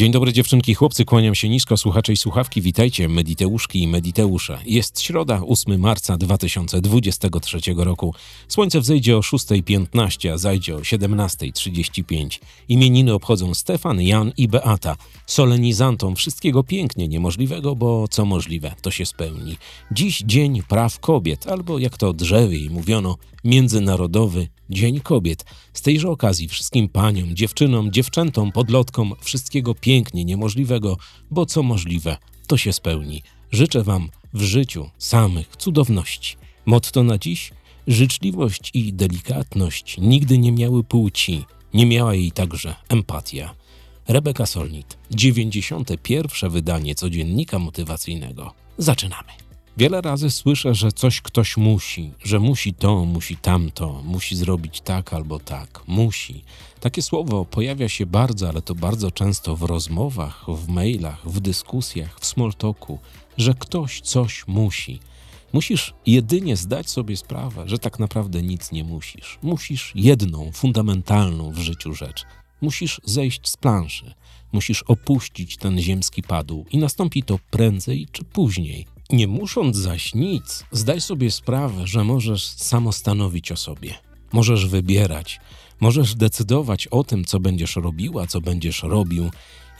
Dzień dobry dziewczynki, chłopcy, kłaniam się nisko, słuchacze i słuchawki, witajcie, Mediteuszki i Mediteusze. Jest środa, 8 marca 2023 roku. Słońce wzejdzie o 6.15, a zajdzie o 17.35. Imieniny obchodzą Stefan, Jan i Beata. Solenizantom wszystkiego pięknie niemożliwego, bo co możliwe, to się spełni. Dziś Dzień Praw Kobiet, albo jak to drzewiej mówiono, Międzynarodowy Dzień Kobiet. Z tejże okazji wszystkim paniom, dziewczynom, dziewczętom, podlotkom wszystkiego pięknie niemożliwego, bo co możliwe, to się spełni. Życzę Wam w życiu samych cudowności. Motto na dziś? Życzliwość i delikatność nigdy nie miały płci, nie miała jej także empatia. Rebeka Solnit, 91. wydanie codziennika motywacyjnego. Zaczynamy. Wiele razy słyszę, że coś ktoś musi, że musi to, musi tamto, musi zrobić tak albo tak, musi. Takie słowo pojawia się bardzo, ale to bardzo często w rozmowach, w mailach, w dyskusjach, w smalltalku, że ktoś coś musi. Musisz jedynie zdać sobie sprawę, że tak naprawdę nic nie musisz. Musisz jedną, fundamentalną w życiu rzecz. Musisz zejść z planszy. Musisz opuścić ten ziemski padł i nastąpi to prędzej czy później. Nie musząc zaś nic, zdaj sobie sprawę, że możesz samostanowić o sobie. Możesz wybierać, możesz decydować o tym, co będziesz robiła, co będziesz robił,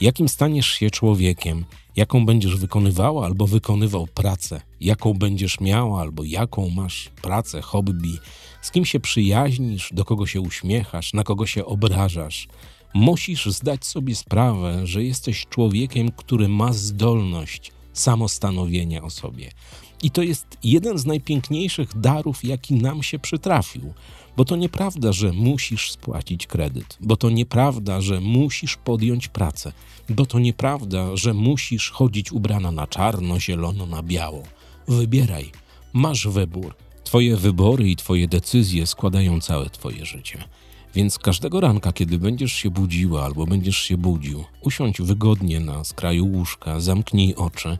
jakim staniesz się człowiekiem, jaką będziesz wykonywała albo wykonywał pracę, jaką będziesz miała albo jaką masz pracę, hobby, z kim się przyjaźnisz, do kogo się uśmiechasz, na kogo się obrażasz. Musisz zdać sobie sprawę, że jesteś człowiekiem, który ma zdolność samostanowienia o sobie. I to jest jeden z najpiękniejszych darów, jaki nam się przytrafił. Bo to nieprawda, że musisz spłacić kredyt, bo to nieprawda, że musisz podjąć pracę, bo to nieprawda, że musisz chodzić ubrana na czarno, zielono, na biało. Wybieraj, masz wybór. Twoje wybory i Twoje decyzje składają całe Twoje życie. Więc każdego ranka, kiedy będziesz się budziła albo będziesz się budził, usiądź wygodnie na skraju łóżka, zamknij oczy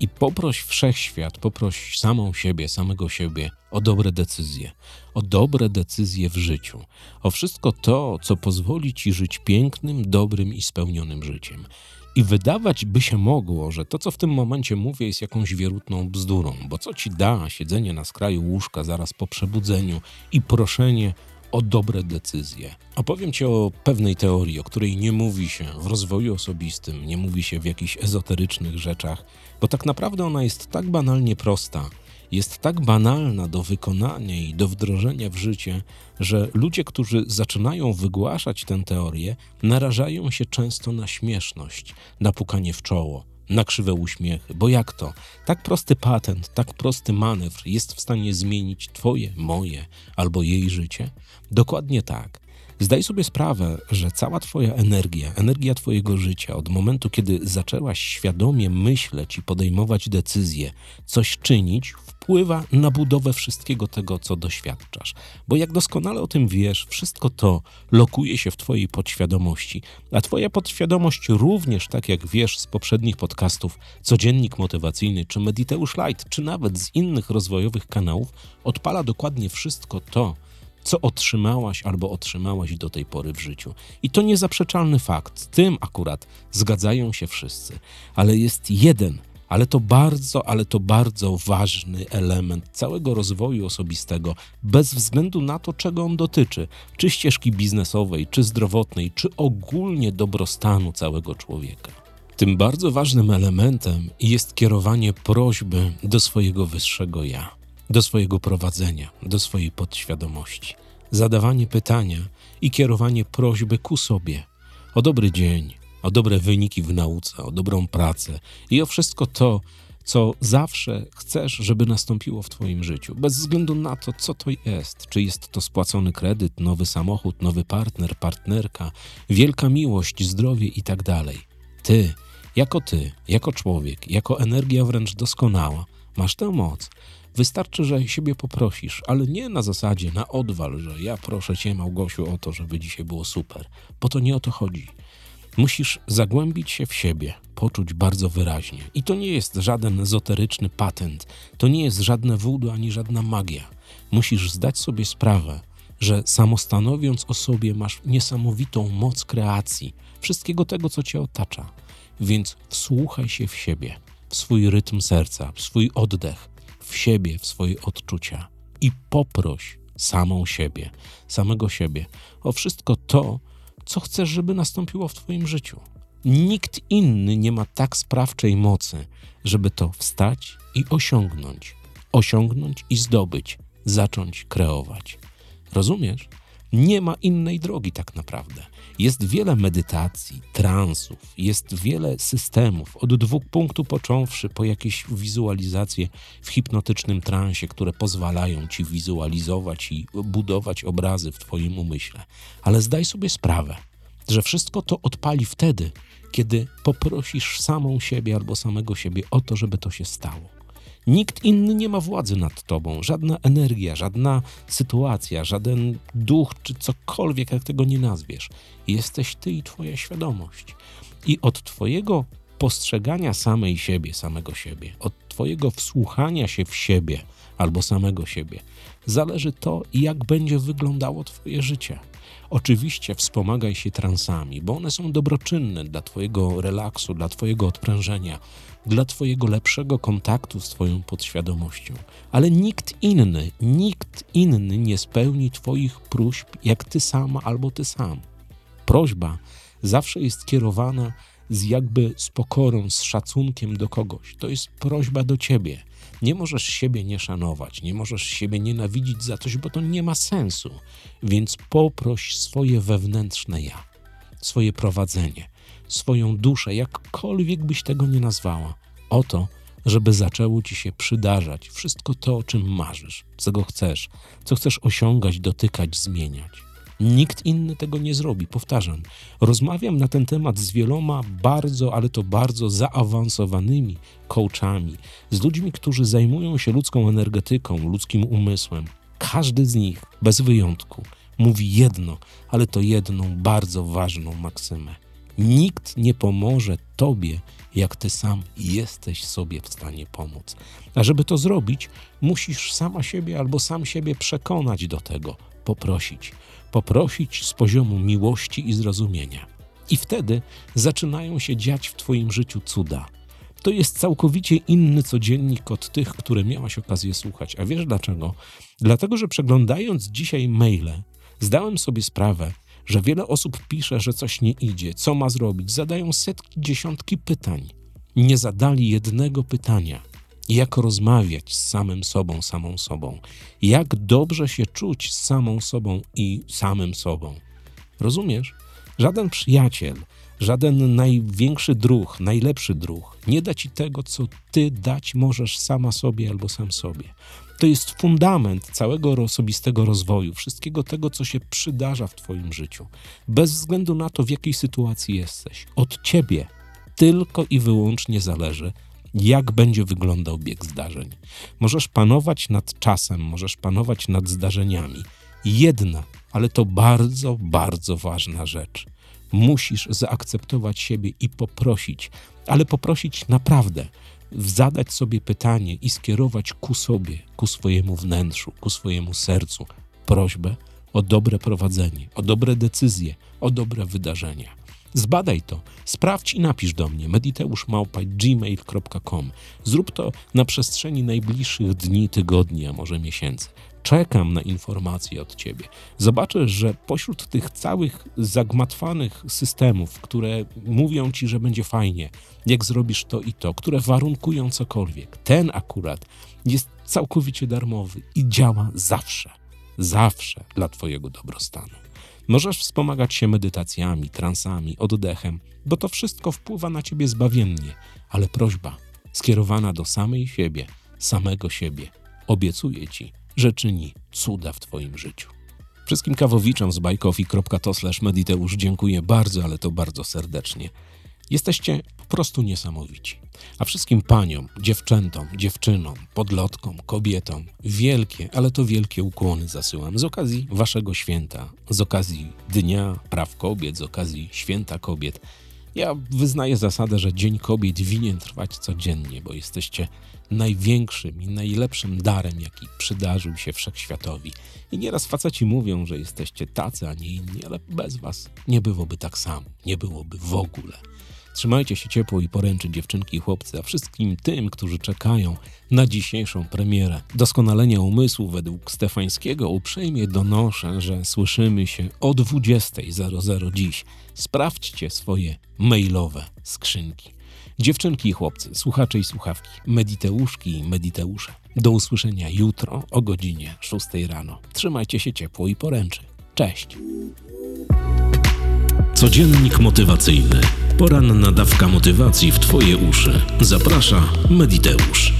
i poproś wszechświat, poproś samą siebie, samego siebie o dobre decyzje, o dobre decyzje w życiu, o wszystko to, co pozwoli ci żyć pięknym, dobrym i spełnionym życiem. I wydawać by się mogło, że to, co w tym momencie mówię, jest jakąś wierutną bzdurą, bo co ci da siedzenie na skraju łóżka zaraz po przebudzeniu i proszenie o dobre decyzje. Opowiem Ci o pewnej teorii, o której nie mówi się w rozwoju osobistym, nie mówi się w jakichś ezoterycznych rzeczach, bo tak naprawdę ona jest tak banalnie prosta, jest tak banalna do wykonania i do wdrożenia w życie, że ludzie, którzy zaczynają wygłaszać tę teorię, narażają się często na śmieszność, na pukanie w czoło na krzywe uśmiechy. Bo jak to? Tak prosty patent, tak prosty manewr jest w stanie zmienić Twoje, moje albo jej życie? Dokładnie tak. Zdaj sobie sprawę, że cała Twoja energia, energia Twojego życia, od momentu, kiedy zaczęłaś świadomie myśleć i podejmować decyzje, coś czynić, wpływa na budowę wszystkiego tego, co doświadczasz. Bo jak doskonale o tym wiesz, wszystko to lokuje się w Twojej podświadomości, a Twoja podświadomość również, tak jak wiesz z poprzednich podcastów, codziennik motywacyjny, czy Mediteusz Light, czy nawet z innych rozwojowych kanałów, odpala dokładnie wszystko to, co otrzymałaś albo otrzymałaś do tej pory w życiu. I to niezaprzeczalny fakt. Z tym akurat zgadzają się wszyscy. Ale jest jeden, ale to bardzo, ale to bardzo ważny element całego rozwoju osobistego, bez względu na to, czego on dotyczy, czy ścieżki biznesowej, czy zdrowotnej, czy ogólnie dobrostanu całego człowieka. Tym bardzo ważnym elementem jest kierowanie prośby do swojego wyższego ja do swojego prowadzenia, do swojej podświadomości. Zadawanie pytania i kierowanie prośby ku sobie o dobry dzień, o dobre wyniki w nauce, o dobrą pracę i o wszystko to, co zawsze chcesz, żeby nastąpiło w Twoim życiu, bez względu na to, co to jest. Czy jest to spłacony kredyt, nowy samochód, nowy partner, partnerka, wielka miłość, zdrowie i tak. Ty, jako ty, jako człowiek, jako energia wręcz doskonała, masz tę moc, Wystarczy, że siebie poprosisz, ale nie na zasadzie, na odwal, że ja proszę cię, Małgosiu, o to, żeby dzisiaj było super, bo to nie o to chodzi. Musisz zagłębić się w siebie, poczuć bardzo wyraźnie. I to nie jest żaden ezoteryczny patent, to nie jest żadne wódu ani żadna magia. Musisz zdać sobie sprawę, że samostanowiąc o sobie masz niesamowitą moc kreacji wszystkiego tego, co cię otacza. Więc wsłuchaj się w siebie, w swój rytm serca, w swój oddech, w siebie, w swoje odczucia i poproś samą siebie, samego siebie o wszystko to, co chcesz, żeby nastąpiło w Twoim życiu. Nikt inny nie ma tak sprawczej mocy, żeby to wstać i osiągnąć, osiągnąć i zdobyć, zacząć kreować. Rozumiesz? Nie ma innej drogi tak naprawdę. Jest wiele medytacji, transów, jest wiele systemów, od dwóch punktów począwszy po jakieś wizualizacje w hipnotycznym transie, które pozwalają ci wizualizować i budować obrazy w twoim umyśle. Ale zdaj sobie sprawę, że wszystko to odpali wtedy, kiedy poprosisz samą siebie albo samego siebie o to, żeby to się stało. Nikt inny nie ma władzy nad tobą, żadna energia, żadna sytuacja, żaden duch czy cokolwiek, jak tego nie nazwiesz. Jesteś ty i twoja świadomość. I od twojego postrzegania samej siebie, samego siebie, od twojego wsłuchania się w siebie albo samego siebie, zależy to, jak będzie wyglądało twoje życie. Oczywiście wspomagaj się transami, bo one są dobroczynne dla Twojego relaksu, dla Twojego odprężenia, dla Twojego lepszego kontaktu z Twoją podświadomością. Ale nikt inny, nikt inny nie spełni Twoich próśb jak Ty sama albo Ty sam. Prośba zawsze jest kierowana z jakby z pokorą, z szacunkiem do kogoś. To jest prośba do Ciebie. Nie możesz siebie nie szanować, nie możesz siebie nienawidzić za coś, bo to nie ma sensu. Więc poproś swoje wewnętrzne ja, swoje prowadzenie, swoją duszę, jakkolwiek byś tego nie nazwała, o to, żeby zaczęło ci się przydarzać wszystko to, o czym marzysz, czego chcesz, co chcesz osiągać, dotykać, zmieniać. Nikt inny tego nie zrobi. Powtarzam, rozmawiam na ten temat z wieloma bardzo, ale to bardzo zaawansowanymi coachami, z ludźmi, którzy zajmują się ludzką energetyką, ludzkim umysłem. Każdy z nich, bez wyjątku, mówi jedno, ale to jedną bardzo ważną maksymę. Nikt nie pomoże tobie, jak ty sam jesteś sobie w stanie pomóc. A żeby to zrobić, musisz sama siebie albo sam siebie przekonać do tego, poprosić poprosić z poziomu miłości i zrozumienia. I wtedy zaczynają się dziać w Twoim życiu cuda. To jest całkowicie inny codziennik od tych, które miałaś okazję słuchać. A wiesz dlaczego? Dlatego, że przeglądając dzisiaj maile, zdałem sobie sprawę, że wiele osób pisze, że coś nie idzie, co ma zrobić, zadają setki, dziesiątki pytań. Nie zadali jednego pytania jak rozmawiać z samym sobą, samą sobą, jak dobrze się czuć z samą sobą i samym sobą. Rozumiesz? Żaden przyjaciel, żaden największy druh, najlepszy druh nie da ci tego, co ty dać możesz sama sobie albo sam sobie. To jest fundament całego osobistego rozwoju, wszystkiego tego, co się przydarza w Twoim życiu, bez względu na to, w jakiej sytuacji jesteś. Od Ciebie tylko i wyłącznie zależy, jak będzie wyglądał bieg zdarzeń. Możesz panować nad czasem, możesz panować nad zdarzeniami. Jedna, ale to bardzo, bardzo ważna rzecz. Musisz zaakceptować siebie i poprosić, ale poprosić naprawdę, zadać sobie pytanie i skierować ku sobie, ku swojemu wnętrzu, ku swojemu sercu prośbę o dobre prowadzenie, o dobre decyzje, o dobre wydarzenia. Zbadaj to, sprawdź i napisz do mnie mediteuszmałpa.gmail.com. Zrób to na przestrzeni najbliższych dni, tygodni, a może miesięcy. Czekam na informacje od ciebie. Zobaczysz, że pośród tych całych zagmatwanych systemów, które mówią ci, że będzie fajnie, jak zrobisz to i to, które warunkują cokolwiek, ten akurat jest całkowicie darmowy i działa zawsze, zawsze dla twojego dobrostanu. Możesz wspomagać się medytacjami, transami, oddechem, bo to wszystko wpływa na ciebie zbawiennie, ale prośba skierowana do samej siebie, samego siebie, obiecuje ci, że czyni cuda w twoim życiu. Wszystkim kawowiczom z bajkofi.to mediteusz dziękuję bardzo, ale to bardzo serdecznie. Jesteście po prostu niesamowici. A wszystkim paniom, dziewczętom, dziewczynom, podlotkom, kobietom wielkie, ale to wielkie ukłony zasyłam z okazji waszego święta, z okazji Dnia Praw Kobiet, z okazji Święta Kobiet. Ja wyznaję zasadę, że Dzień Kobiet winien trwać codziennie, bo jesteście największym i najlepszym darem, jaki przydarzył się wszechświatowi. I nieraz faceci mówią, że jesteście tacy, a nie inni, ale bez was nie byłoby tak samo, nie byłoby w ogóle. Trzymajcie się ciepło i poręczy dziewczynki i chłopcy, a wszystkim tym, którzy czekają na dzisiejszą premierę doskonalenia umysłu według Stefańskiego uprzejmie donoszę, że słyszymy się o 20.00 dziś. Sprawdźcie swoje mailowe skrzynki. Dziewczynki i chłopcy, słuchacze i słuchawki, mediteuszki i mediteusze. Do usłyszenia jutro o godzinie 6 rano. Trzymajcie się ciepło i poręczy. Cześć! Codziennik motywacyjny. Poranna dawka motywacji w Twoje uszy. Zaprasza Mediteusz.